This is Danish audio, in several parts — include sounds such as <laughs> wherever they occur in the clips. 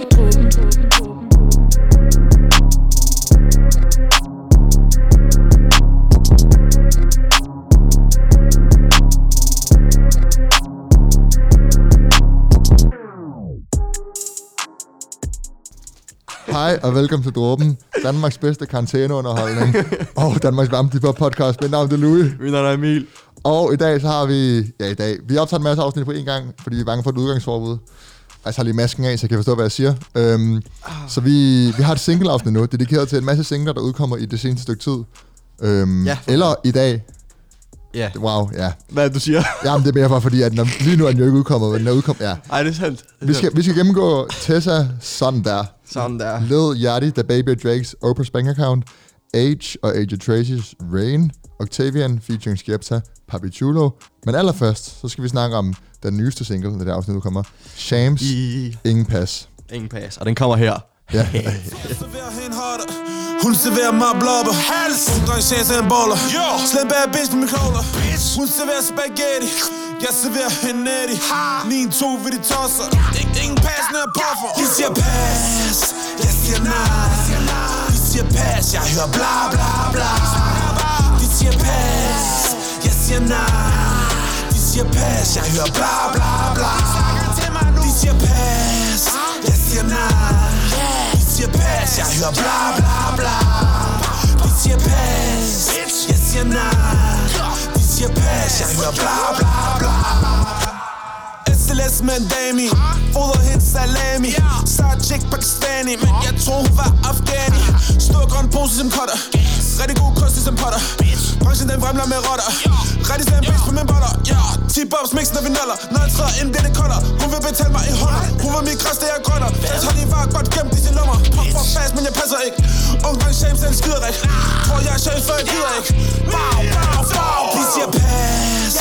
Hej og velkommen til Dråben, Danmarks bedste karantæneunderholdning <laughs> og Danmarks varmeste podcast. Mit navn er Louis. Mit navn er Emil. Og i dag så har vi, ja i dag, vi har optaget en masse afsnit på en gang, fordi vi er bange for et udgangsforbud. Jeg tager lige masken af, så jeg kan forstå, hvad jeg siger. Øhm, så vi, vi har et single-afsnit nu, dedikeret til en masse singler, der udkommer i det seneste stykke tid. Øhm, Ja. Eller i dag. Ja. Wow, ja. Hvad er du siger? Jamen, det er mere for, fordi at når, lige nu er den jo ikke udkommet, men den er udkommet, ja. Ej, det er sandt. Det er Vi skal, vi skal gennemgå Tessa sådan der. Sådan der. Lil Yachty, The Baby Drakes Oprah's Bank Account, Age og Age Tracy's Rain, Octavian featuring Skepta, Papi Chulo. Men allerførst, så skal vi snakke om den nyeste single, når det afsnit nu kommer. Shams, I Ingen Pas. ingen pas. Og den kommer her. Ja, <laughs> Hun serverer mig blubber Hals. Hun dreng chance en boller. Slem bad bitch på min kogler Hun serverer spaghetti. Jeg serverer hende en to ved de tosser. Ik- Ingen pas, når jeg puffer. De siger pas. Jeg siger nej. De siger pas. Jeg hører bla bla bla De siger pas Jeg siger nej De siger pas Jeg hører bla bla bla. De siger pas Jeg siger nej de siger pas, jeg hører bla bla bla. De siger pas, jeg siger nej De siger pas, jeg hører bla bla bla SLS med en dame i hende salami. Star chick pakistani Men jeg tror hun var afghani. Stor grøn pose som cutter. Rigtig god kost som potter. Branchen den vrimler med rotter. Rigtig slam bitch på min botter Ja, 10 bobs mix når vi nuller Når jeg træder ind bliver det kolder. Hun vil betale mig i hunder Hun var min græs det er grønner. Fast har de var godt gemt i sin nummer. Pop for fast men jeg passer ikke. Ung dreng shame selv skider ikke. Tror jeg er chef for jeg gider ikke. Wow, wow, wow. De siger pas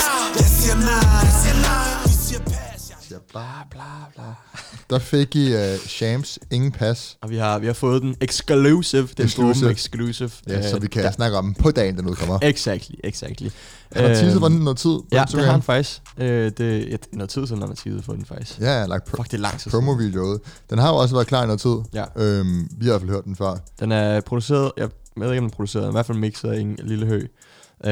Jeg siger nej bla bla bla. Der fik I uh, Shams, Ingen Pas. Og vi har, vi har fået den exclusive. Den Exclusive. exclusive. exclusive. Ja, så Øh, vi kan ja. snakke om den på dagen, den udkommer. Exactly, exactly. Han har teaset Øhm, for den noget tid. Ja, det har han faktisk. Øh, det, er noget tid siden, han har teaset for den faktisk. Ja, jeg har lagt Fuck, det er lang tid siden. promo-video ud. Den har jo også været klar i noget tid. Ja. Øhm, vi har i hvert fald hørt den før. Den er produceret, jeg ved ikke, om den er produceret, i hvert fald mixet af en lille hø. Øh,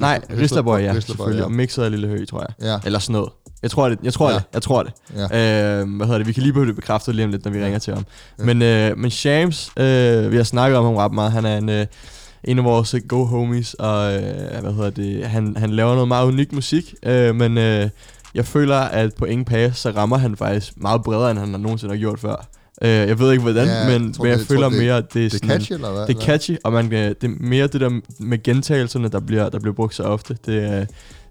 nej, Rister- Risterboy, ja, selvfølgelig. ja. Og mixet af lille hø, tror jeg. Ja. Eller sådan noget. Jeg tror det, jeg tror Ja. det, jeg tror det. Ja. Øh, hvad hedder det? Vi kan lige blive det bekræftet lige om lidt, når vi ringer til ham. Men, øh, men Shams, øh, vi har snakket om ham ret meget. Han er en, øh, en af vores gode homies, og øh, hvad hedder det? Han, han laver noget meget unik musik, øh, men øh, jeg føler, at på ingen pas, så rammer han faktisk meget bredere, end han har nogensinde har gjort før. Øh, jeg ved ikke hvordan, Ja, men, jeg men tror, jeg det- føler tror, det- mere, at det er Det er sådan... catchy, eller hvad? Det er catchy, og man, kan- det er mere det der med gentagelserne, der bliver, der bliver brugt så ofte. Det er,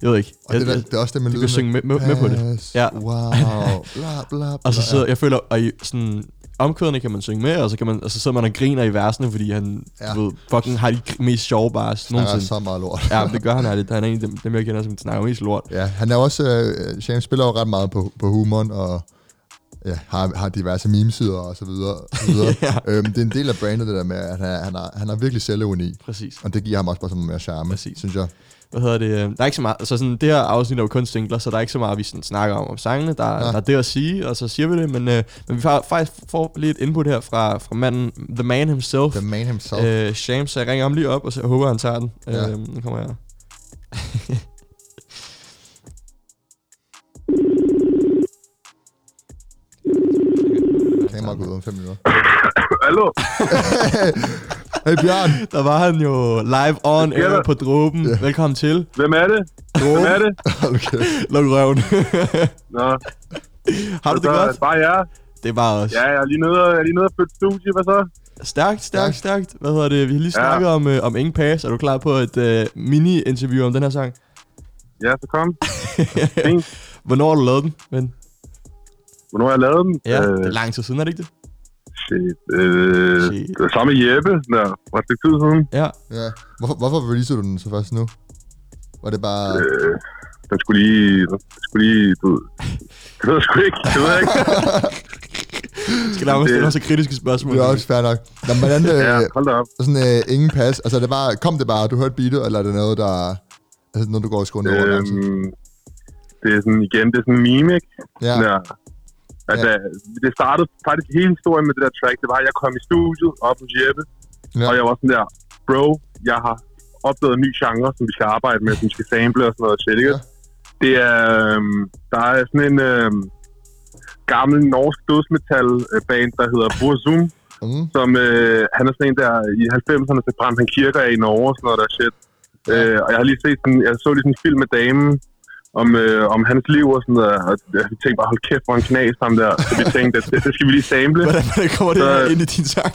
jeg ved ikke. Og det, jeg, der, jeg, det er også det med du lyden. kan synge med, med, med på det. Ja. Wow. Bla, <laughs> bla, bla. Og så sidder, jeg føler, og sådan omkvædene kan man synge med, og så, kan man, og så sidder man og griner i versene, fordi han Ja. ved, fucking har de mest sjove bars Han er nogensinde. så meget lort. Ja, det gør han ærligt. Han er en af dem, dem jeg kender, som snakker mest lort. Ja, han er også, øh, Shane spiller jo ret meget på, på humoren, og ja, har, har diverse memesider og så videre. Og så videre. <laughs> Ja. øhm, det er en del af brandet, det der med, at han, er, han, har, han har virkelig selvironi. Præcis. Og det giver ham også bare sådan mere charme, Præcis. synes jeg. Hvad hedder det? Der er ikke så meget, altså sådan, det her afsnit er jo kun singler, så der er ikke så meget, vi sådan snakker om om sangene. Der, Ja. der er det at sige, og så siger vi det, men, øh, men vi får, faktisk får lige et input her fra, fra manden, the man himself, The man himself. øh, Shams, så jeg ringer ham lige op, og så jeg håber, han tager den. Ja. Øh, nu kommer jeg. <laughs> Kamera går ud om fem minutter. <laughs> Hallo? <laughs> Hey Bjørn! Der var han jo live on air på dråben. Ja. Velkommen til. Hvem er det? Hvem er det? <laughs> Okay. Luk røven. Nå, Har du det så, godt? Bare jer. Det er bare os. Ja, jeg er lige nede, jeg er lige nede og flytte studie. Hvad så? Stærkt, stærkt, Stærkt. Hvad hedder det? Vi har lige Ja. snakket om, øh, om Ingen Pass. Er du klar på et øh, mini-interview om den her sang? Ja, så kom. Hvornår har du lavet den, ven? Hvornår har jeg lavet den? Ja, Øh, det er lang tid siden, er det ikke det? shit. Øh, Shit. det var med Jeppe, der for et stykke tid siden. Ja. Ja. Hvorfor, hvorfor releaser du den så først nu? Var det bare... Øh, den skulle lige... Den skulle lige... Du, det ved jeg sgu ikke. Det ved jeg ikke. <laughs> Skal der også Det- stille så kritiske spørgsmål? Det er også fair nok. Nå, men hvordan, Ja, øh, hold da op. sådan øh, ingen pas, altså er det bare, kom det bare, du hørte beatet, eller er det noget, der, altså noget, du går og skriver ned over? Øhm, det er sådan, igen, det er sådan en meme, ikke? Ja, Ja. Altså, det startede faktisk hele historien med det der track. Det var, at jeg kom i studiet op hos Jeppe, Ja. ja. og jeg var sådan der, bro, jeg har opdaget en ny genre, som vi skal arbejde med, som vi skal sample og sådan noget shit, ikke? Ja. Det er, øhm, der er sådan en øhm, gammel norsk dødsmetal-band, der hedder Burzum, Mm. som øh, han er sådan en der i 90'erne, så brændte han kirker af i Norge og sådan noget der shit. Ja. Øh, og jeg har lige set sådan, jeg så lige sådan en film med damen, om, øh, om hans liv og sådan noget, og jeg tænkte bare, hold kæft, hvor han knas ham der. Så vi tænkte, at det, det skal vi lige sample. Hvordan, hvordan kommer det Så- ind i din sang?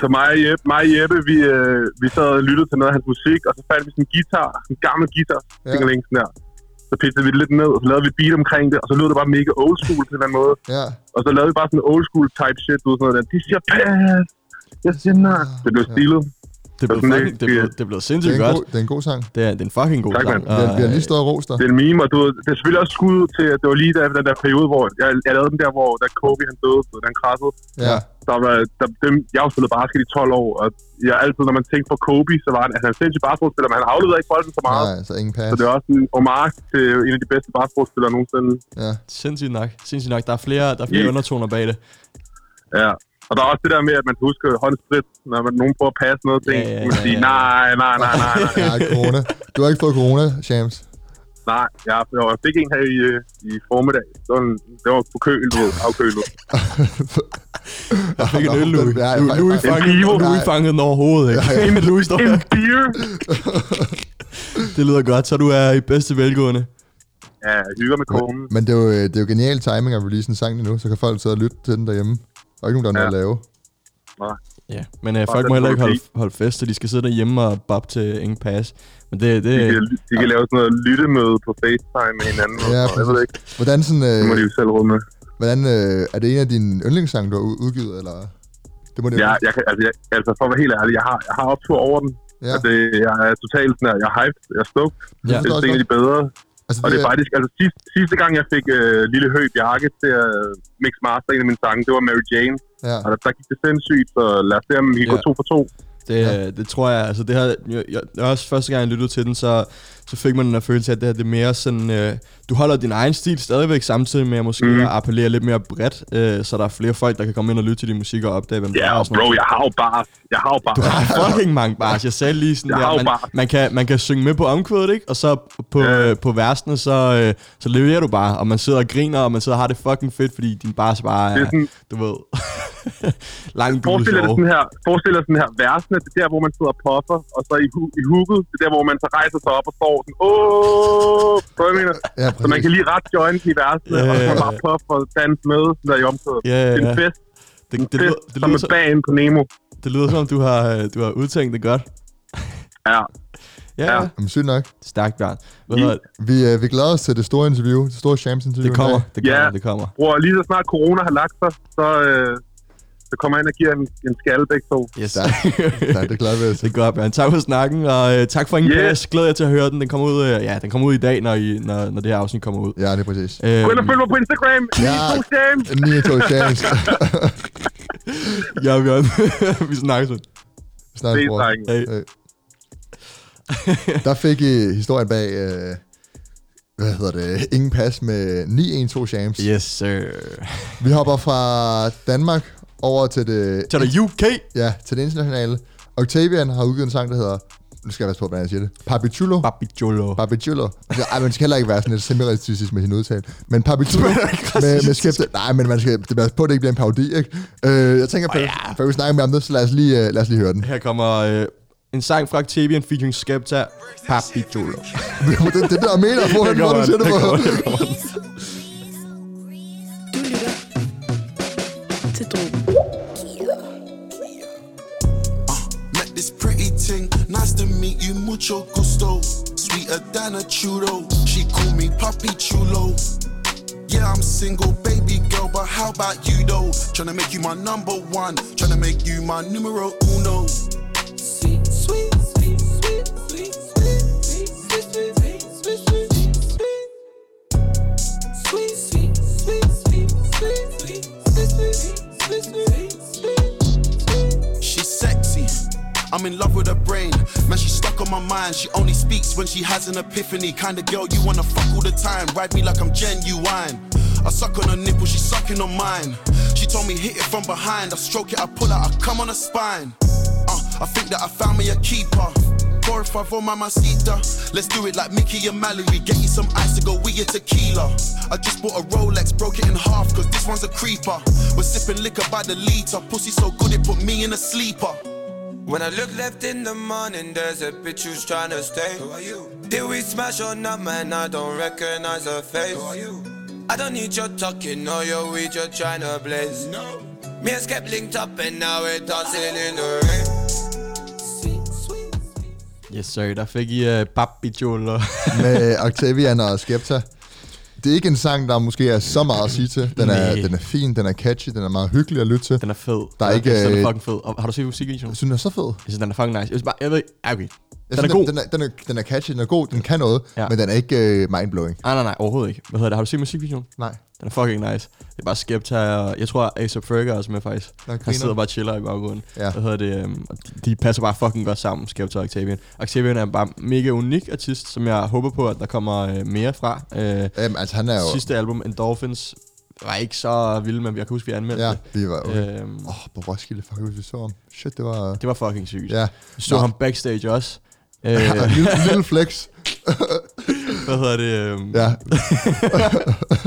Så mig og Jeppe, mig og Jeppe vi, øh, vi sad og lyttede til noget af hans musik, og så fandt vi sådan en guitar, en gammel guitar, Ja. sådan der. Så pissede vi det lidt ned, og så lavede vi et beat omkring det, og så lød det bare mega old school på en anden måde. Ja. Og så lavede vi bare sådan old school type shit, du ved sådan noget der. De siger pass, jeg siger nej. Det blev Ja. Det blev, fucking, det blev, det blev Det, sindssygt er en godt. god, det er en god sang. Det er, det er en fucking god Tak, sang. Vi har, vi har lige stået og rost dig. Det er en meme, og du ved, det er selvfølgelig også skud til, at det var lige der, den der periode, hvor jeg, jeg lavede den der, hvor da Kobe han døde, han krassede. Ja. Der var, der, dem, jeg har spillet basket i 12 år, og jeg altid, når man tænkte på Kobe, så var han, altså, han er en sindssyg basketballspiller, men han afleverede ikke bolden så meget. Nej, så ingen pass. Så det er også en homage til en af de bedste basketballspillere nogensinde. Ja. sindssygt nok. Sindssygt nok. Der er flere, der er flere Ja. undertoner bag det. Ja. Og der er også det der med, at man skal huske håndsprit, når man, nogen prøver at passe noget ting. Ja, ja, Ja, man ja, sige, ja. nej, nej, nej, nej, nej. <laughs> Ja, corona. Du har ikke fået corona, Shams. nej, jeg, jeg fik en her i, øh, i formiddag. Det var, en, det var på køl, du ved, afkølet. Jeg fik en øl, Louis. ja, I en fanget, I fanget den overhovedet, ikke? En Louis står En beer! <laughs> Det lyder godt, så du er i bedste velgående. Ja, jeg hygger med konen. Men det er, jo, det er jo genial timing at release en sang lige nu, så kan folk sidde og lytte til den derhjemme. Og ikke nogen, der er noget at lave. Ja, men øh, Og folk må heller ikke holde, holde fest, så de skal sidde derhjemme og bob til ingen pas. Men det, det, De kan, de kan lave sådan noget lyttemøde på FaceTime med hinanden. og Ja, noget. jeg ved ikke. Hvordan, sådan, Det må de øh, jo selv råde med. hvordan øh, er det en af dine yndlingssange, du har ud- udgivet, eller? Det må det Ja, jeg, kan, altså, jeg, altså, for at være helt ærlig, jeg har, jeg har optur over den. ja. Ja. Det, jeg er totalt sådan her, jeg er hyped, jeg er stoked. Det Ja. Det er en af de bedre. Altså, Og det er faktisk, altså sidste, sidste gang jeg fik øh, Lille Høg Bjarke til at mix master en af mine sange, det var Mary Jane. ja. Og der, der gik det sindssygt, så lad os se, om vi kan Ja. gå to for to. Det, ja. det tror jeg, altså det her, jeg, jeg, også første gang jeg lyttede til den, så, så fik man den her følelse af, at det her det er mere sådan, øh, du holder din egen stil stadigvæk, samtidig med at måske mm. Mhm. at appellere lidt mere bredt, øh, så der er flere folk, der kan komme ind og lytte til din musik og opdage, hvem du er. Ja, bro, noget. jeg har jo bare, jeg har jo bare. Du har <laughs> fucking mange bars. Jeg sagde lige sådan Jeg der, man, bars. man, kan, man kan synge med på omkvædet, ikke? Og så på, Ja. øh, på versene, så, øh, så leverer du bare, og man sidder og griner, og man sidder og har det fucking fedt, fordi din bars bare er, sådan, du ved, <laughs> langt forestil dig sådan her, forestil dig sådan her, versene, det er der, hvor man sidder og popper, og så i, i hooket, det er der, hvor man så rejser sig op og står sådan, åh, så jeg mener. Ja, Så man kan lige ret join i versene, Ja, og så ja, kan man ja. bare puff og danse med, der i omkvædet. Ja, ja, Det er ja. en fest, Det, det, fest, lyder, det, som lyder, er bagen på Nemo. det lyder som, om, du har, øh, du har udtænkt det godt. Ja, Ja, Ja. ja. Jamen, sygt nok. Stærkt, Bjørn. Det? Vi, øh, vi glæder os til det store interview, det store Shams-interview. Det kommer, det kommer, Ja. det kommer. bror, lige så snart corona har lagt sig, så, øh, så kommer jeg ind og giver en, en skalle begge to. Yes. <laughs> Ja, det glæder vi os Det er godt, Bjørn. Tak for snakken, og øh, tak for ingen Yeah. yes. Glæder jeg til at høre den. Den kommer ud, øh, ja, den kommer ud i dag, når, I, når, når det her afsnit kommer ud. Ja, det er præcis. Øh, Gå ind og følg mig på Instagram, Ja. <laughs> ja. to James. 9 Shams. ja, Bjørn. Vi snakkes. Snart, Ses, bror. Hey. Øh. Der fik I historien bag, øh, hvad hedder det, ingen pas med 912 Shams. Yes, sir. Vi hopper fra Danmark over til det, Til der UK. ja, til det internationale. Octavian har udgivet en sang, der hedder, nu skal jeg passe på, hvordan jeg siger det, Papi Chulo. Papi Jolo. Papi Chulo. Altså, ej, man skal heller ikke være sådan lidt semi med sin udtale. Men Papi Chulo <laughs> med, med skæfte. Nej, men man skal det passe på, at det ikke bliver en parodi, ikke? Øh, jeg tænker, oh, ja. før vi snakker mere om det, så lad os lige, uh, lad os lige høre den. Her kommer øh, en sang fra Octavian featuring Skepta. Papi Jolo. <laughs> det, det, det der mener, kommer du siger det på. Du lytter til Drogen. Mucho gusto. Sweeter than a churro, she call me Papi Chulo. Yeah, I'm single, baby girl, but how about you though? Tryna make you my number one, tryna make you my numero uno. I'm in love with her brain. Man, she's stuck on my mind. She only speaks when she has an epiphany. Kind of girl you wanna fuck all the time. Ride me like I'm genuine. I suck on her nipple, she sucking on mine. She told me hit it from behind. I stroke it, I pull out, I come on her spine. Uh, I think that I found me a keeper. Four or five on my masita. Let's do it like Mickey and Mallory. Get you some ice to go with your tequila. I just bought a Rolex, broke it in half, cause this one's a creeper. We're sipping liquor by the liter. Pussy so good it put me in a sleeper. When I look left in the morning, there's a bitch who's tryna stay. Who are you? Did we smash or not, man? I don't recognize her face. Who are you? I don't need your talking or your weed, you're tryna blaze. No. Me and Skep linked up and now we're dancing in the rain. Yes, sir. Der fik I uh, Babbijoler. med Octavian og Skepta. Det er ikke en sang, der måske er så meget at sige til. Den er, den er fin, den er catchy, den er meget hyggelig at lytte til. Den er fed. Der er ikke, Den er øh, fucking fed. Og har du set musikvideoen? Jeg synes, den er så fed. Jeg synes, den er fucking nice. Jeg, synes bare, jeg ved ikke, okay. Jeg Den er god. Den er, den, er, den er catchy, den er god, den kan noget, Ja. men den er ikke uh, mindblowing. Nej, nej, nej, overhovedet ikke. Hvad hedder det? Har du set musikvideoen? Nej. Den er fucking nice. Det er bare Skepta, og jeg tror, A$AP Ferg er også med faktisk. Der Han sidder bare og chiller i baggrunden. Ja. Hvad hedder det? øhm, og de, de passer bare fucking godt sammen, Skepta og Octavian. Octavian er bare mega unik artist, som jeg håber på, at der kommer øh, mere fra. Øh, Jamen, altså han er jo... sidste album, Endorphins, var ikke så vild, men jeg kan huske, vi anmeldte Ja, det. var. Åh, Øhm, oh, på Roskilde, fuck, vi så ham. Shit, det var... det var fucking sygt. Ja. Vi så Nå. ham backstage også. Øh, <laughs> lille, lille flex. <laughs> hvad hedder det? Øhm, Ja. <laughs>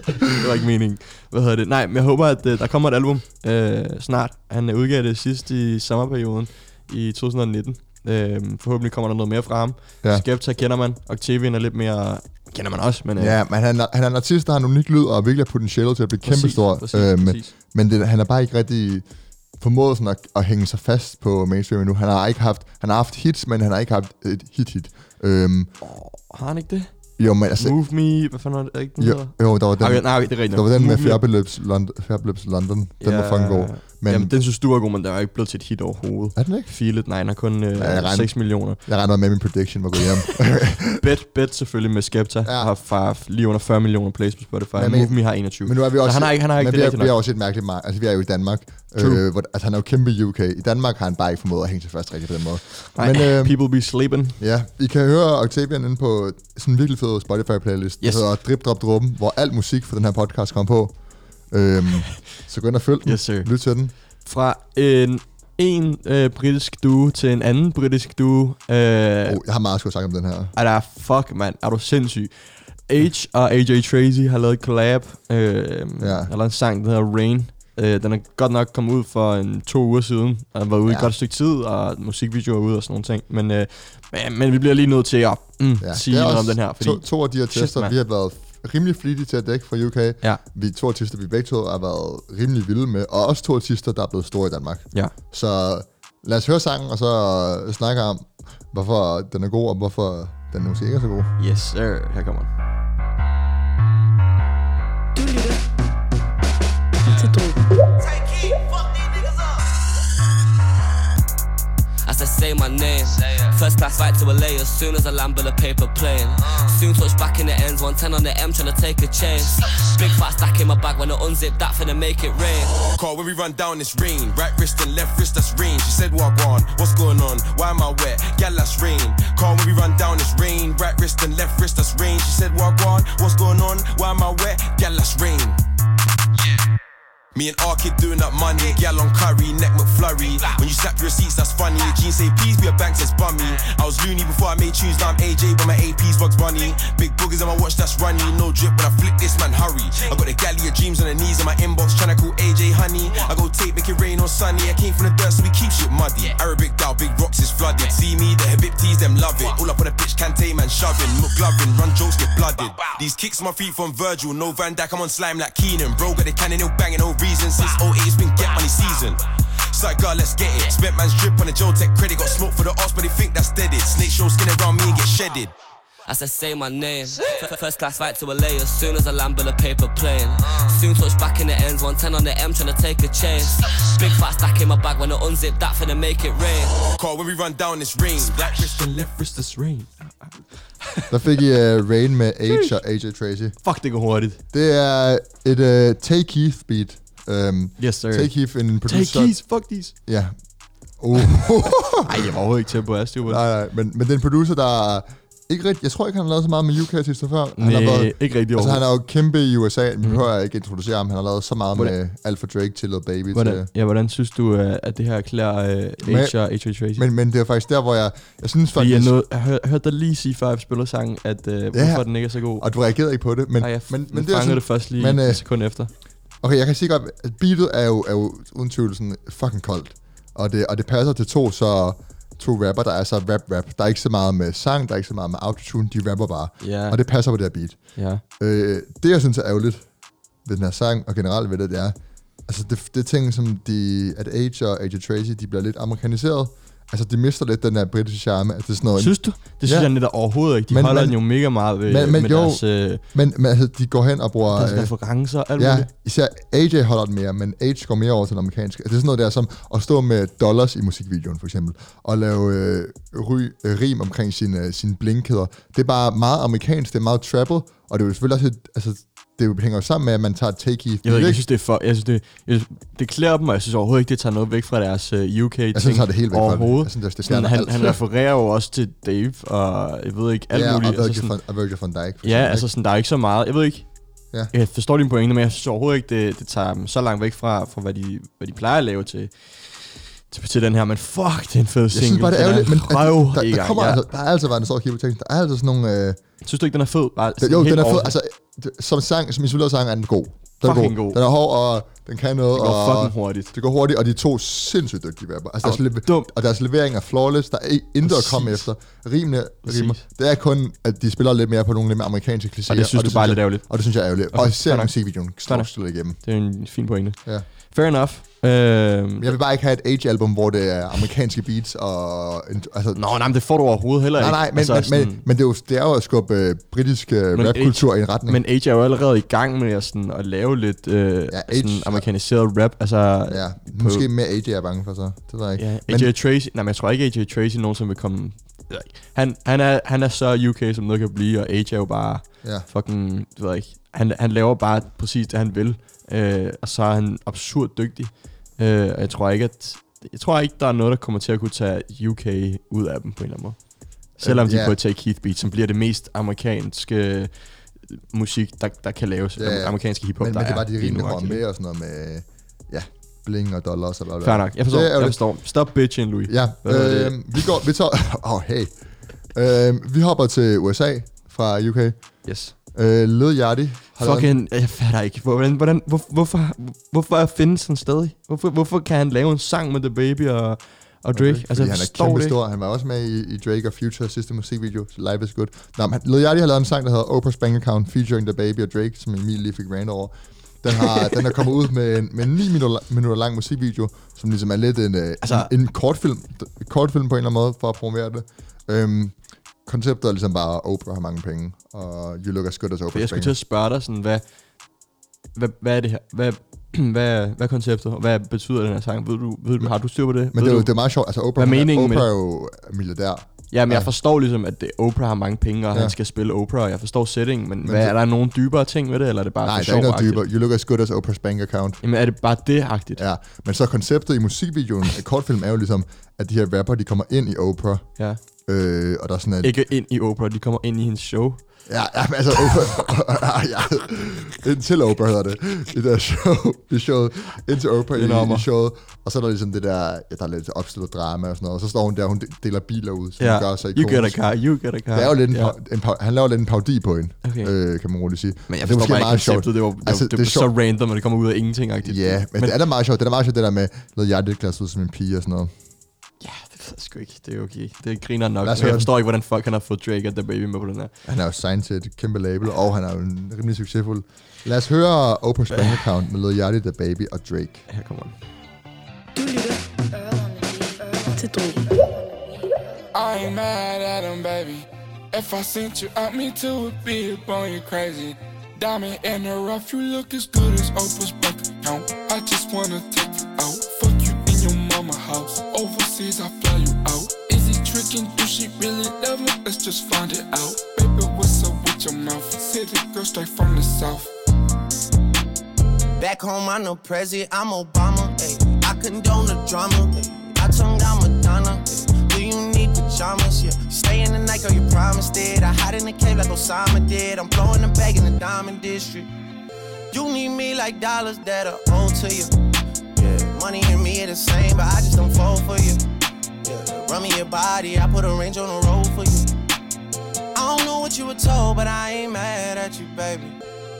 det var ikke meningen. Hvad hedder det? Nej, men jeg håber, at øh, der kommer et album øh, snart. Han udgav det sidst i sommerperioden i 2019. Øh, forhåbentlig kommer der noget mere fra ham. Ja. Ja. Skepta kender man. Octavian er lidt mere... Kender man også, men... Øh, ja, men han er, han er en artist, der har en unik lyd og virkelig har potentiale til at blive præcis, kæmpestor. Præcis, Øh, men præcis. men det, han er bare ikke rigtig formået sådan at, at hænge sig fast på mainstream endnu. Han har ikke haft, han har haft hits, men han har ikke haft et hit-hit. Øhm, Har han ikke det? jo, men altså... Move Me, hvad fanden var det, ikke den Jo, hedder? jo, der var den, Okay, nej, det er rigtigt. der var den med Fairbeløbs London, Fairbeløbs London. Den var fucking god. Men Jamen, den synes du var god, men den er jo ikke blevet til et hit overhovedet. er den ikke? Feel it, nej, den har kun øh, Ja, jeg regner- 6 millioner. Jeg regner med, at min prediction var gået hjem. <laughs> Bet, Bet selvfølgelig med Skepta, ja. Har fra lige under 40 millioner plays på Spotify. Men- Move Me har 21. men nu er vi også... Så han har ikke, han har ikke men det vi er, vi er nok. også et mærkeligt marked. Altså, vi er jo i Danmark. True. Øh, hvor, altså, han er jo kæmpe i UK. I Danmark har han bare ikke formået at hænge sig fast rigtigt på den måde. Nej, Men, øh, people be sleeping. Ja, I kan høre Octavian inde på sådan en virkelig fed Spotify-playlist, Yes. der hedder Drip Drop Druppen, hvor al musik for den her podcast kommer på. Øhm, så gå ind og følg den. Yes, sir. Lyt til den. Fra en, en øh, britisk duo til en anden britisk duo. Øh, Oh, jeg har meget at skulle sagt om den her. er der fuck, mand. Er du sindssyg? H og AJ Tracy har lavet et collab. Øh, Ja. Eller en sang, der hedder Rain. Øh, den er godt nok kommet ud for en to uger siden. Og den var ude ja. Et godt stykke tid, og musikvideoer ude og sådan nogle ting. Men, øh, men, men vi bliver lige nødt til at mm, ja, sige noget om den her. Fordi, To, to af de her tester, vi har været rimelig flittige til at dække fra UK. Ja. Vi er to artister, vi begge to har været rimelig vilde med, og også to artister, der er blevet store i Danmark. ja. Så lad os høre sangen, og så snakke om, hvorfor den er god, og hvorfor den måske ikke er så god. Yes, sir. Her kommer den. Say my name, first class right to LA as soon as I land with a paper plane. Soon touch back in the ends, 110 on the M trying to take a chance. Big fat stack in my bag when I unzip that finna make it rain. Call when we run down this rain. Right wrist and left wrist, that's rain. She said, on? What's going on? Why am I wet? Gal, that's rain. Call when we run down this rain. Right wrist and left wrist, that's rain. She said, on? What's going on? Why am I wet? Gal, that's rain. Me and R kid doing up money, gal on curry, neck McFlurry. When you snap your receipts, that's funny. Jeans say please be a bank says bummy. I was loony before I made tunes, now I'm AJ, but my AP's Bugs Bunny. Big boogers on my watch, that's runny. No drip when I flick this man, hurry. I got the galley of dreams on the knees in my inbox, tryna call AJ honey. I go tape, make it rain on sunny. I came from the dirt, so we keep shit muddy. Arabic dow, big rocks is flooded. See me, the Habibtis, them love it. All up on the pitch, Kante man shoving, McGlovin, run jokes get blooded. These kicks on my feet from Virgil, no Van Dyke, I'm on slime like Keenan. Bro, got the cannon, no banging, no reason. Since 08, it's been get money season. So like, God, let's get it. Spent man's drip on the Joe Tech credit. Got smoke for the odds, but they think that's dead. It. Snake show skin around me and get shedded. As I say my name, F- first class right to LA as soon as I land with a paper plane. Soon touch back in the ends, 110 on the M trying to take a chance. Big fat stack in my bag when I unzip that finna make it rain. Call when we run down this rain. Black wrist and left wrist, that's rain. Der fik I uh, Rain med H og AJ Tracy. Fuck, det går hurtigt. Det er et uh, Take Keith beat. Um, Yes, sir. Take Keith, en producer... Take keys, fuck these. Ja. Uh. <laughs> Ej, jeg var overhovedet ikke tempo Stewart. nej, nej, men, men det er en producer, der ikke rigtig, jeg tror ikke, han har lavet så meget med UK-artister før. Han Nej, har været, ikke rigtig altså, han er jo kæmpe i USA, men vi behøver ikke introducere ham. Han har lavet så meget Hvordan- med Alpha Drake til Lil Baby. Hvordan, Til, ja, hvordan synes du, øh, at det her klæder uh, Men- H og H.A. Tracy? men, men det er faktisk der, hvor jeg, jeg synes faktisk... jeg, nåede, jeg, hør, jeg hørte dig lige sige, før vi spiller sangen, at uh, hvorfor den ikke er så god. Og du reagerede ikke på det, men, Ej, jeg, men, men, men det er sådan, det først lige men, men, øh, et sekund efter. Okay, jeg kan sige godt, at beatet er jo, er jo uden tvivl sådan fucking koldt. Og det, og det passer til to så to rapper, der er så rap-rap. Der er ikke så meget med sang, der er ikke så meget med autotune, de rapper bare. Ja, Og det passer på det her beat. ja. Øh, det, jeg synes er ærgerligt ved den her sang, og generelt ved det, det er, altså det, det er ting, som de, at Age og Age Tracy, de bliver lidt amerikaniseret. Altså, de mister lidt den der britiske charme. Altså, det er sådan noget, Synes du? Det synes Ja. jeg netop overhovedet ikke. De Men- holder men- den jo mega meget ved, men- men med jo, deres, øh, men, men altså, de går hen og bruger... deres øh, referencer og alt Ja, muligt. især AJ holder den mere, men Age går mere over til den amerikanske. Det er sådan noget der som at stå med dollars i musikvideoen, for eksempel, og lave øh, ry, øh, rim omkring sine, sine blinkheder. Det er bare meget amerikansk, det er meget trappet, og det er jo selvfølgelig også et, altså, det hænger jo sammen med, at man tager et take i Jeg, ved ikke, jeg synes, det er for... Jeg synes, det, jeg, synes, det klæder dem, og jeg synes overhovedet ikke, det tager noget væk fra deres uh, UK-ting Jeg synes, det helt væk fra overhovedet. Jeg synes, det, Sådan, han, alt. han refererer jo også til Dave, og jeg ved ikke, alt ja, muligt. Og Altså, Virgil sådan, von, og Dijk. For ja, eksempel, altså sådan, der er ikke så meget. Jeg ved ikke, Ja. jeg forstår dine pointe, men jeg synes overhovedet ikke, det, det tager dem så langt væk fra, fra hvad, de, hvad de plejer at lave til, til, til den her. Men fuck, det er en fed jeg single. synes bare, det er ærgerligt, men røv der, der, gang. kommer Ja. altså, der er altid været en stor kigge på teksten. Der er altid sådan nogle... Øh, Synes du ikke, den er fed? Bare, jo, den er fed. Altså, som sang, som isoleret sang, er den god. Den er Fucking god. Den er hård, og den kan noget. Det går og, fucking hurtigt. Det går hurtigt, og de er to sindssygt dygtige rapper. Altså, deres, Og lever- dumt. og deres levering er flawless. Der er intet at komme efter. Rimene rimer. Det er kun, at de spiller lidt mere på nogle lidt mere amerikanske klichéer. Og det synes du bare er jeg, lidt ærgerligt. Og det synes jeg er ærgerligt. Okay, og især musikvideoen nok. slet igennem. Det er en fin pointe. Ja. Fair enough. Øhm, Jeg vil bare ikke have et Age-album, hvor det er amerikanske beats og... Altså, Nå, nej, men det får du overhovedet heller nej, ikke. nej, men, Altså, men, sådan- men, men det, er jo, det er jo at skubbe øh, britisk øh, Men rapkultur i en retning. Men Age er jo allerede i gang med at, sådan, at lave lidt øh, Ja, ja, sådan Age- amerikaniseret rap. Altså, ja, måske mere AJ er bange for så. Det ved jeg ikke. ja, Men- AJ Tracy, nej, men jeg tror ikke, AJ Tracy nogensinde vil komme... Han, han, er, han er så UK, som noget kan blive, og Age er jo bare Ja. fucking... Det ved jeg ikke. Han, han laver bare præcis det, han vil. Øh, og så er han absurd dygtig. Øh, og jeg tror ikke, at... Jeg tror ikke, der er noget, der kommer til at kunne tage UK ud af dem på en eller anden måde. Selvom de ja. på et Take Heath Beat, som bliver det mest amerikanske øh, musik, der, der kan laves. Ja, ja. Amerikanske hiphop, Men, der men det var de lige rimelig med og sådan noget med... Ja, bling og dollars og bla bla. Fair nok. Jeg forstår. Det er jeg forstår. Stop bitching, Louis. Ja, øh, vi går... Vi tager... <laughs> Åh, oh, hey. Øh, vi hopper til USA fra UK. Yes. Øh, Lil Yachty Fucking, jeg fatter ikke. Hvordan, hvordan, hvor, hvorfor, hvorfor er findes han stadig? Hvorfor, hvorfor kan han lave en sang med The Baby og, og Drake? Fordi altså, han er kæmpe stor. Han var også med i, i Drake og Future sidste musikvideo, så Life is Good. Nå, men Lil Yachty har lavet en sang, der hedder Oprah's Bank Account, featuring The Baby og Drake, som Emil lige fik rant over. Den, har, <laughs> den er kommet ud med en, med en 9 minutter, minutter lang musikvideo, som ligesom er lidt en, altså, Altså- en, en kortfilm, kortfilm på en eller anden måde, for at promovere det. Øhm, konceptet er ligesom bare, Oprah har mange penge, og you look as good as Oprah's jeg skulle til at spørge dig sådan, hvad, hvad, hvad er det her? Hvad, <clears throat> hvad, hvad er konceptet? og Hvad betyder den her sang? Ved du, ved du, har du styr på det? Men det er, jo, det er meget sjovt. Altså, Oprah, Hvad er meningen med Oprah er jo milliardær. Ja, men jeg forstår ligesom, at det, Oprah har mange penge, og Ja. han skal spille Oprah, og jeg forstår settingen, men, men hvad, det- er der nogen dybere ting ved det, eller er det bare Nej, der er ikke noget dybere. You look as good as Oprah's bank account. Jamen er det bare det-agtigt? Ja, men så konceptet i musikvideoen af <laughs> kortfilm er jo ligesom, at de her rapper, de kommer ind i Oprah, ja. Øh, og der er sådan et... Ikke ind i Oprah, de kommer ind i hendes show. Ja, ja, men altså Oprah... <laughs> ja, ind til Oprah hedder det, i det show, i showet, ind til Oprah Det er i, i showet, og så er der ligesom det der, ja, der er lidt opstillet drama og sådan noget, og så står hun der, hun deler biler ud, som Ja, hun gør sig you get a ikonisk. car, you get a car. Det er jo lidt en, ja. en, pa- han laver lidt en parodi på hende, Okay. øh, kan man roligt sige. Men jeg det er forstår måske bare ikke meget sjovt. konceptet, det var, det, Altså, det, det er så sjovt. random, at det kommer ud af ingenting. Ja, men, men det er da meget sjovt. Det er da meget sjovt, det der med, noget hjerteklas ud som en pige og sådan noget. Sgu ikke. Det er okay. Det griner nok. Jeg forstår ikke, hvordan fuck han har fået Drake og The Baby med på den her. Han er jo signed til et kæmpe label, og han er jo en rimelig succesfuld. Lad os høre Oprah's Bank Account med Lil Yachty, The Baby og Drake. Her kommer den. Du lytter til Drogen. I ain't mad at him, baby. If I sent you out, me too would be up on you crazy. Diamond in the rough, you look as good as Oprah's bank account. I just wanna take you out, mama house. Overseas, I fly you out. Is he tricking? Do she really love me? Let's just find it out. Baby, what's up with your mouth? City girl straight from the south. Back home, I'm no president, I'm Obama. Ay. I condone the drama. Ay. I tongue down Madonna. Ay. Do you need pajamas? Yeah. Stay in the night, girl, you promised it. I hide in the cave like Osama did. I'm blowing the bag in the diamond district. You need me like dollars that are owed to you. Yeah, money and me are the same, but I just don't fall for you. Yeah, run me your body, I put a range on the road for you. I don't know what you were told, but I ain't mad at you, baby.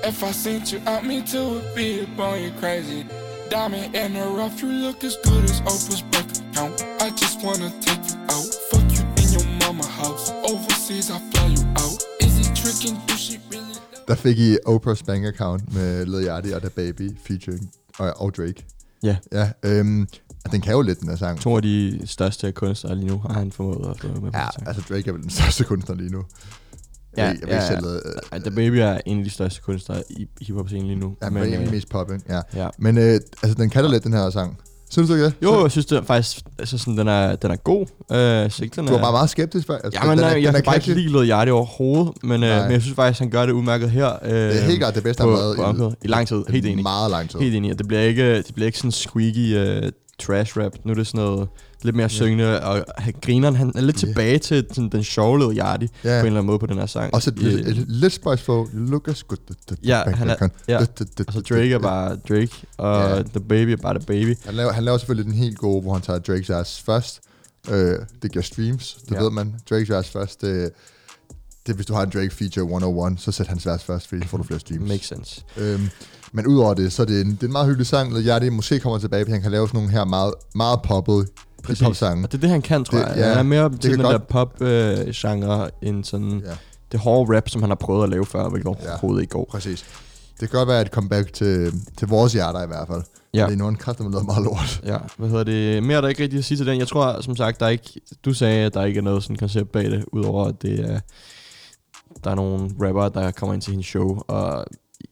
If I sent you out, me to a beat on you crazy. Diamond in the rough, you look as good as Oprah's bank account. I just wanna take you out, fuck you in your mama house. Overseas, I fly you out. Is he tricking? Do she really? Der fik I Oprah's bank account med Lil Yachty og The Baby featuring og, og Drake. Ja. Ja, øhm, den kan jo lidt, den her sang. To af de største kunstnere lige nu har han formået at få med på Ja, altså Drake er vel den største kunstner lige nu. Ja, jeg, jeg, ja, jeg ja. selv, øh, The Baby er en af de største kunstnere i hiphop-scenen lige nu. Ja, men, en af de øh, mest poppin', ja. ja. Men øh, altså, den kan da lidt, den her sang. Synes du ikke det? Jo, jeg synes det er faktisk, altså sådan, den er, den er god. Øh, singlen Du var er, bare meget skeptisk. Altså, Ja, men den, nej, er, jeg den kan bare ikke lide Lil Yachty overhovedet, men, øh, men jeg synes faktisk, han gør det udmærket her. Øh, Det er helt klart det bedste, på, han har lavet i-. I lang tid, helt enig. Meget lang tid. Helt enig, og det bliver ikke, det bliver ikke sådan squeaky uh, trash rap. Nu er det sådan noget lidt mere syngende, og han, grineren, han er lidt Ja. tilbage til sådan, den Lil Yachty, Ja. på en eller anden måde på den her sang. Et, et lidt spøjs for You look as good. Ja, han er, ja. Og så Drake er bare Drake, og. The Baby er bare The Baby. Han laver, han laver selvfølgelig den helt gode, hvor han tager Drake's vers først. Øh, det giver streams, det ved man. Drake's vers først, det, det hvis du har en Drake feature 101, så sæt hans vers først, fordi så får du flere streams. Makes sense. Øhm, men udover det, så er det en, det er en meget hyggelig sang. Lil Yachty måske kommer tilbage, fordi han kan lave sådan nogle her meget, meget poppet hip-hop-sange. Og det er det, han kan, tror Det- jeg. ja, han er mere det til den godt- der pop-genre, end sådan Ja. det hårde rap, som han har prøvet at lave før, hvilket overhovedet ikke går. Præcis. Det kan godt være et comeback til, til vores hjerter i hvert fald. Ja. Fordi nu har han kraftigt lavet meget lort. Ja, hvad hedder det? Mere er der ikke rigtigt at sige til den. Jeg tror, som sagt, der er ikke, du sagde, at der ikke er noget sådan koncept bag det, udover at det er, der er nogle rapper, der kommer ind til hendes show, og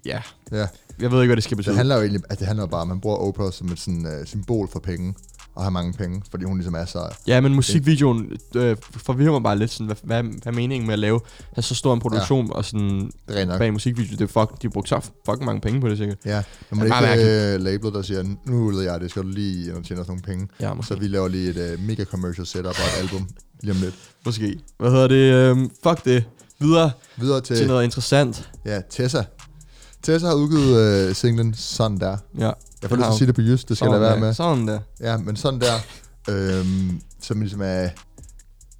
ja, Ja. Jeg ved ikke, hvad det skal betyde. Det handler jo egentlig, at det handler bare, at man bruger Oprah som et sådan, uh, symbol for penge, og har mange penge, fordi hun ligesom er så... Ja, men musikvideoen øh, forvirrer mig bare lidt sådan, hvad, hvad, hvad er meningen med at lave have så stor en produktion ja. og sådan Det bag en musikvideo? Det er fuck, de har brugt så fucking mange penge på det sikkert. Ja, men Det det er ikke uh, labelet, der siger, nu ved jeg, det skal du lige og tjene os nogle penge. Ja, måske. så vi laver lige et uh, mega commercial setup og et album lige om lidt. Måske. Hvad hedder det? Øhm, fuck det. Videre, Videre til, til noget interessant. ja, Tessa. Tessa har udgivet uh, singlen Sådan Der. Ja. Jeg får lyst til at sige det på jysk, det skal jeg lade være med. Sådan der. Ja, men sådan der, øhm, som ligesom er...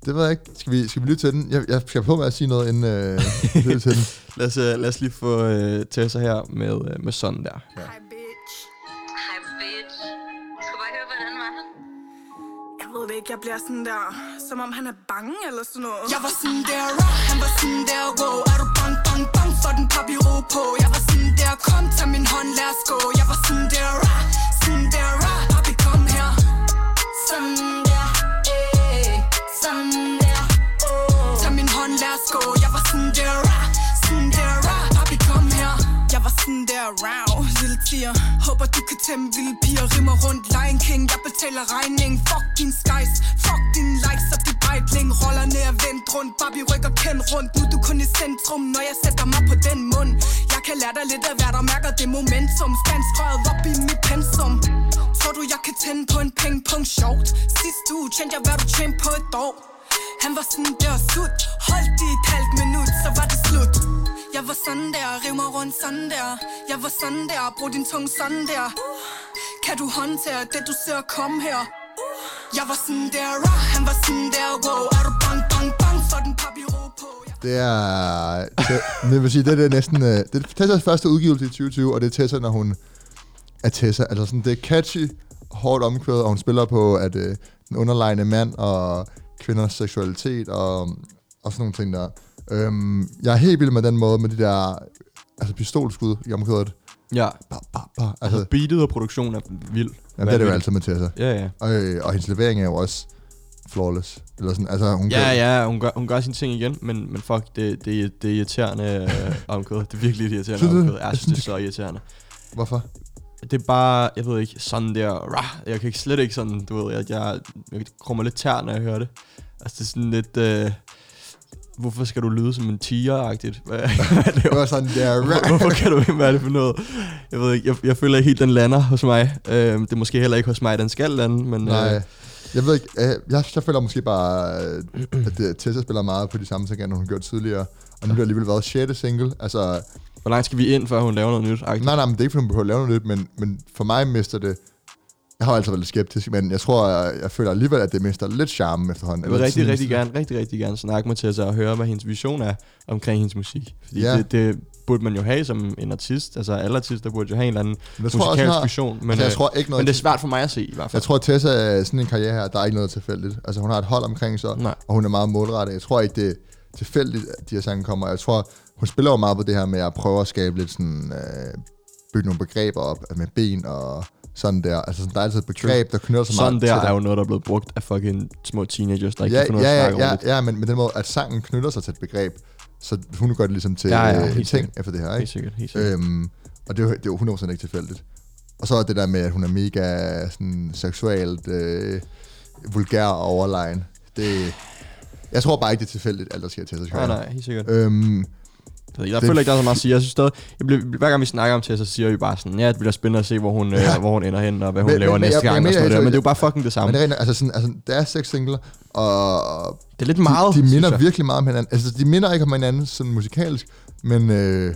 Det ved jeg ikke. Skal vi, skal vi lytte til den? Jeg, jeg skal på med at sige noget, inden øh, vi lytter til den. <laughs> Lad os, uh, lad os lige få uh, Tessa her med, uh, med sådan der. Ja. Ved det ikke, jeg bliver sådan der, som om han er bange eller sådan noget. Jeg var sådan der raw, han var sådan der wow Er du bang, bang, bang for den papi ro på. Jeg var sådan der, kom, tag min hånd, lad os gå. Jeg var sådan der rah, sådan der rah Papi, kom her. Sådan der, eh, sådan der oh. Tag min hånd, lad os gå. Jeg var sådan der rah, sådan der rah Papi, kom her. Jeg var sådan der, rav, lille tiger. Håber du kan tæmme vilde piger. Rimmer rundt, Lion King. Jeg betaler regning, fuck din skies. Fuck din likes og dit Breitling Roller ned og vendt rundt. Barbie rykker kendt rundt. Nu er du kun i centrum Når jeg sætter mig på den mund. Jeg kan lære dig lidt af hvad der mærker det momentum. Spanskrøjet op i mit pensum. Tror du jeg kan tænde på en pengpong sjovt. Sidste uge tjente jeg hvad du tjente på et år. Han var sådan der sut. Holdt i et halvt minut, så var det slut. Jeg var sådan der, riv mig rundt sådan der. Jeg var sådan der, brug din tunge sådan der. Kan du håndtere det du ser komme her? Jeg var sådan der, right han var sådan der, wow Er du bang, bang, bang for den papi ro på Det er... Det, det vil sige, det, er næsten... øh, Det er Tessas første udgivelse i 2020, og det er Tessa, når hun er Tessa. Altså sådan, det er catchy, hårdt omkvædet, og hun spiller på, at øh, den underlegne mand og kvinders seksualitet og, og sådan nogle ting der. Øhm, jeg er helt vild med den måde, med de der altså pistolskud i omkvædet. Ja. Ba, ba, ba. Altså, Altså, beatet og produktionen er vild. jamen, det er det jo altid med Tessa. Ja, ja. Og, øh, og hendes levering er jo også flawless. Eller sådan, altså, hun Ja, kan, ja, hun gør, hun gør sine ting igen, men, men fuck, det, det, det er irriterende øh, omkød. Det er virkelig irriterende omkød. Jeg synes, det er så irriterende. Hvorfor? Det er bare, jeg ved ikke, sådan der, rah, jeg kan ikke slet ikke sådan, du ved, jeg, jeg, jeg krummer lidt tær, når jeg hører det. Altså, det er sådan lidt, øh, hvorfor skal du lyde som en tiger-agtigt? Hvad, <laughs> hvad er det, var sådan der... Hvor- Hvorfor kan du ikke, hvad er det for noget? Jeg ved ikke, jeg, jeg føler ikke helt, den lander hos mig. Øh, det er måske heller ikke hos mig, den skal lande, men Nej. øh, Jeg ved ikke, øh, jeg, jeg føler måske bare, øh, at det, Tessa spiller meget på de samme ting, end hun gjorde tidligere. Og nu har det alligevel været 6. single. Altså, Hvor langt skal vi ind, før hun laver noget nyt? Nej, nej, men det er ikke, fordi hun behøver at lave noget nyt, men, men for mig mister det... Jeg har altid været lidt skeptisk, men jeg tror, jeg, jeg føler alligevel, at det mister lidt charme efterhånden. Jeg vil rigtig, rigtig gerne, rigtig, rigtig gerne snakke med Tessa og høre, hvad hendes vision er omkring hendes musik. Fordi ja. det, det burde man jo have som en artist. Altså alle artister burde jo have en eller anden jeg tror musikalsk har- vision. Men, altså, jeg øh, tror ikke noget men det er svært for mig at se i hvert fald. Jeg tror, at Tessa er sådan en karriere her, der er ikke noget tilfældigt. Altså, hun har et hold omkring sig, Nej. og hun er meget målrettet. Jeg tror ikke, det er tilfældigt, at de her sange kommer. Jeg tror, hun spiller jo meget på det her med at prøve at skabe lidt sådan, øh, bygge nogle begreber op med ben og sådan der. Altså, sådan, der er altid et begreb, der knytter sig Sådan meget der til er jo noget, der er blevet brugt af fucking små teenagers, der ikke ja, kan finde ud af ja, at ja, snakke ja, ja, men med den måde, at sangen knytter sig til et begreb, så hun gør det ligesom til Ja, ja, øh, en helt ting sikkert. efter det her, Helt ikke? sikkert, helt sikkert. Øhm, og det er, det er jo 100% ikke tilfældigt. Og så er det der med, at hun er mega sådan, seksuelt øh, vulgær og overlegen. Det, jeg tror bare ikke, det er tilfældigt, alt der sker til sig. Nej, nej, helt sikkert. Øhm, Jeg det- føler ikke, der er så meget at sige. Jeg synes stadig, jeg bliver, hver gang vi snakker om Tessa, så siger vi bare sådan, ja, det bliver spændende at se, hvor hun, Ja. øh, hvor hun ender hen, og hvad hun Men- laver men- næste jeg- gang. jeg og sådan noget der. jeg- Men det er jo bare fucking det men samme. det er, rent- altså, sådan, altså, der er seks singler, og Det er lidt meget, de, de minder jeg. virkelig meget om hinanden. Altså, de minder ikke om hinanden sådan musikalsk, men øh,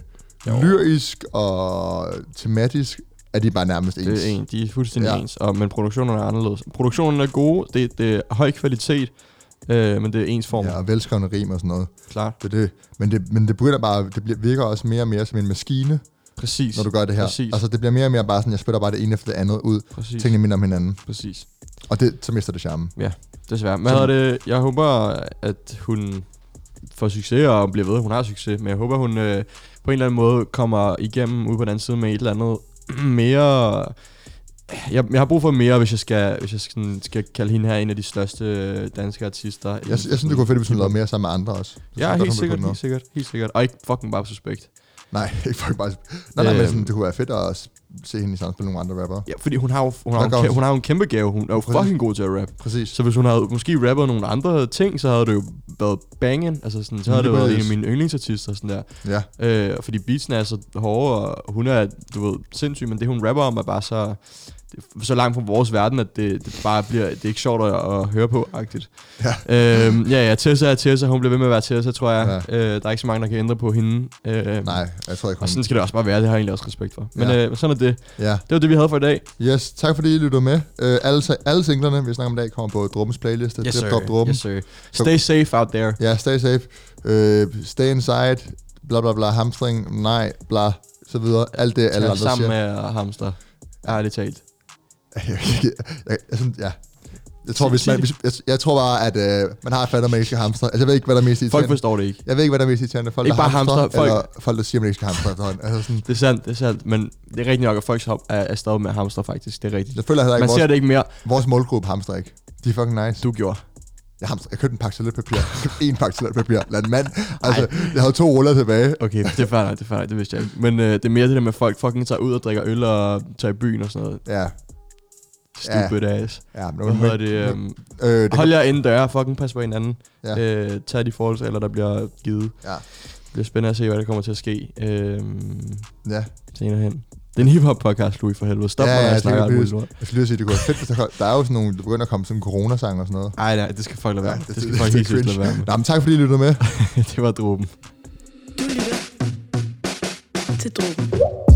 lyrisk og tematisk er de bare nærmest ens. Det er en, de er fuldstændig Ja. ja. ens, og, men produktionen er anderledes. Produktionen er gode, det, det er høj kvalitet, øh, men det er ens form. Ja, og velskrevne rim og sådan noget. Klart. Det det. Men det, men det begynder bare, det bliver, virker også mere og mere som en maskine, Præcis. når du gør det her. Præcis. Altså det bliver mere og mere bare sådan, jeg spiller bare det ene efter det andet ud. Præcis. Tingene minder om hinanden. Præcis. Og det, så mister det charme. Ja, desværre. Men hedder det, jeg håber, at hun får succes og bliver ved, hun har succes, men jeg håber, hun øh, på en eller anden måde kommer igennem ude på den anden side med et eller andet <clears throat> mere... Jeg, jeg har brug for mere, hvis jeg skal, hvis jeg skal, skal kalde hende her en af de største øh, danske artister. Jeg, jeg synes, det kunne være fedt, hvis hun lavede mere sammen med andre også. Så synes Ja, godt, helt sikkert, helt sikkert, helt sikkert. Og ikke fucking bare suspekt. Nej, <laughs> ikke fucking bare... Nej, nej, men Øhm. sådan, det kunne være fedt at se hende i samspil med nogle andre rappere. Ja, fordi hun har jo, hun har, hun? hun har jo en kæmpe gave. Hun er jo Præcis. fucking god til at rap. Præcis. Så hvis hun havde måske rappet nogle andre ting, så havde det jo været banging. Altså sådan, så havde det Lige været en af mine yndlingsartister. Sådan der. Ja. Øh, fordi beatsene er så hårde, og hun er, du ved, sindssyg, men det hun rapper om er bare så, det er så langt fra vores verden, at det, det bare bliver, det er ikke sjovt at, at høre på, agtigt. Ja. Øhm, ja, ja, Tessa er Tessa, hun bliver ved med at være Tessa, tror jeg. Ja. Øh, der er ikke så mange, der kan ændre på hende. Øh, Nej, jeg tror ikke, Og hun... sådan skal det også bare være, det har jeg egentlig også respekt for. Men Ja. øh, sådan er det. Ja. Det var det, vi havde for i dag. Yes, tak fordi I lyttede med. Uh, alle, alle singlerne, vi snakker om i dag, kommer på Drummens playliste. Yes, sir. Drum. Yes, sir. Stay safe out there. Ja, stay safe. Uh, stay inside. Bla bla bla. Hamstring. Nej. Bla. Så videre. Alt det, alle andre sammen siger. med hamster. Ærligt talt. <laughs> jeg, jeg, jeg, jeg, synes, ja. Jeg tror, hvis man, hvis, jeg, jeg tror bare, at øh, man har fattet, at man ikke skal hamstre. Altså, jeg ved ikke, hvad der er mest irriterende. Folk forstår det ikke. Jeg ved ikke, hvad der er mest irriterende. Folk, Ikke bare hamstrer, hamstrer, folk- Eller folk, der siger, at man ikke skal hamstre. Altså, sådan, Det er sandt, det er sandt. Men det er rigtigt nok, at folk er, er stadig med hamster faktisk. Det er rigtigt. jeg føler heller ikke, Man vores, ser det ikke mere. vores målgruppe hamstrer ikke. De er fucking nice. Du gjorde. Jeg, hamstrer, jeg købte en pakke toiletpapir. <laughs> En pakke toiletpapir. Lad en mand. Altså, jeg havde to ruller tilbage. Okay, det er fair nok, det er fair nok, det vidste jeg ikke. Men øh, det er mere det der med, at folk fucking tager ud og drikker øl og tager i byen og sådan noget. Ja. Stupid ja. ass. Ja, men, Hvad hedder det? Øhm, øh, det hold jer inden døre, fucking pas på hinanden. Ja. Øh, tag de forholdsregler, der bliver givet. Ja. Det bliver spændende at se, hvad der kommer til at ske. Øhm, Ja. senere hen. Det er en hiphop podcast, Louis, for helvede. Stop, ja, ja, når ja, jeg snakker alt muligt jeg, lort. jeg skulle lige sige, det kunne være fedt, hvis der, er jo sådan nogle, der begynder at komme sådan coronasang og sådan noget. Ej, nej, det skal folk lade være. Ja, det- det, skal det- folk helt lade være med. Nå, men tak fordi I lyttede med. <laughs> det var dråben. Du lytter til Drogen.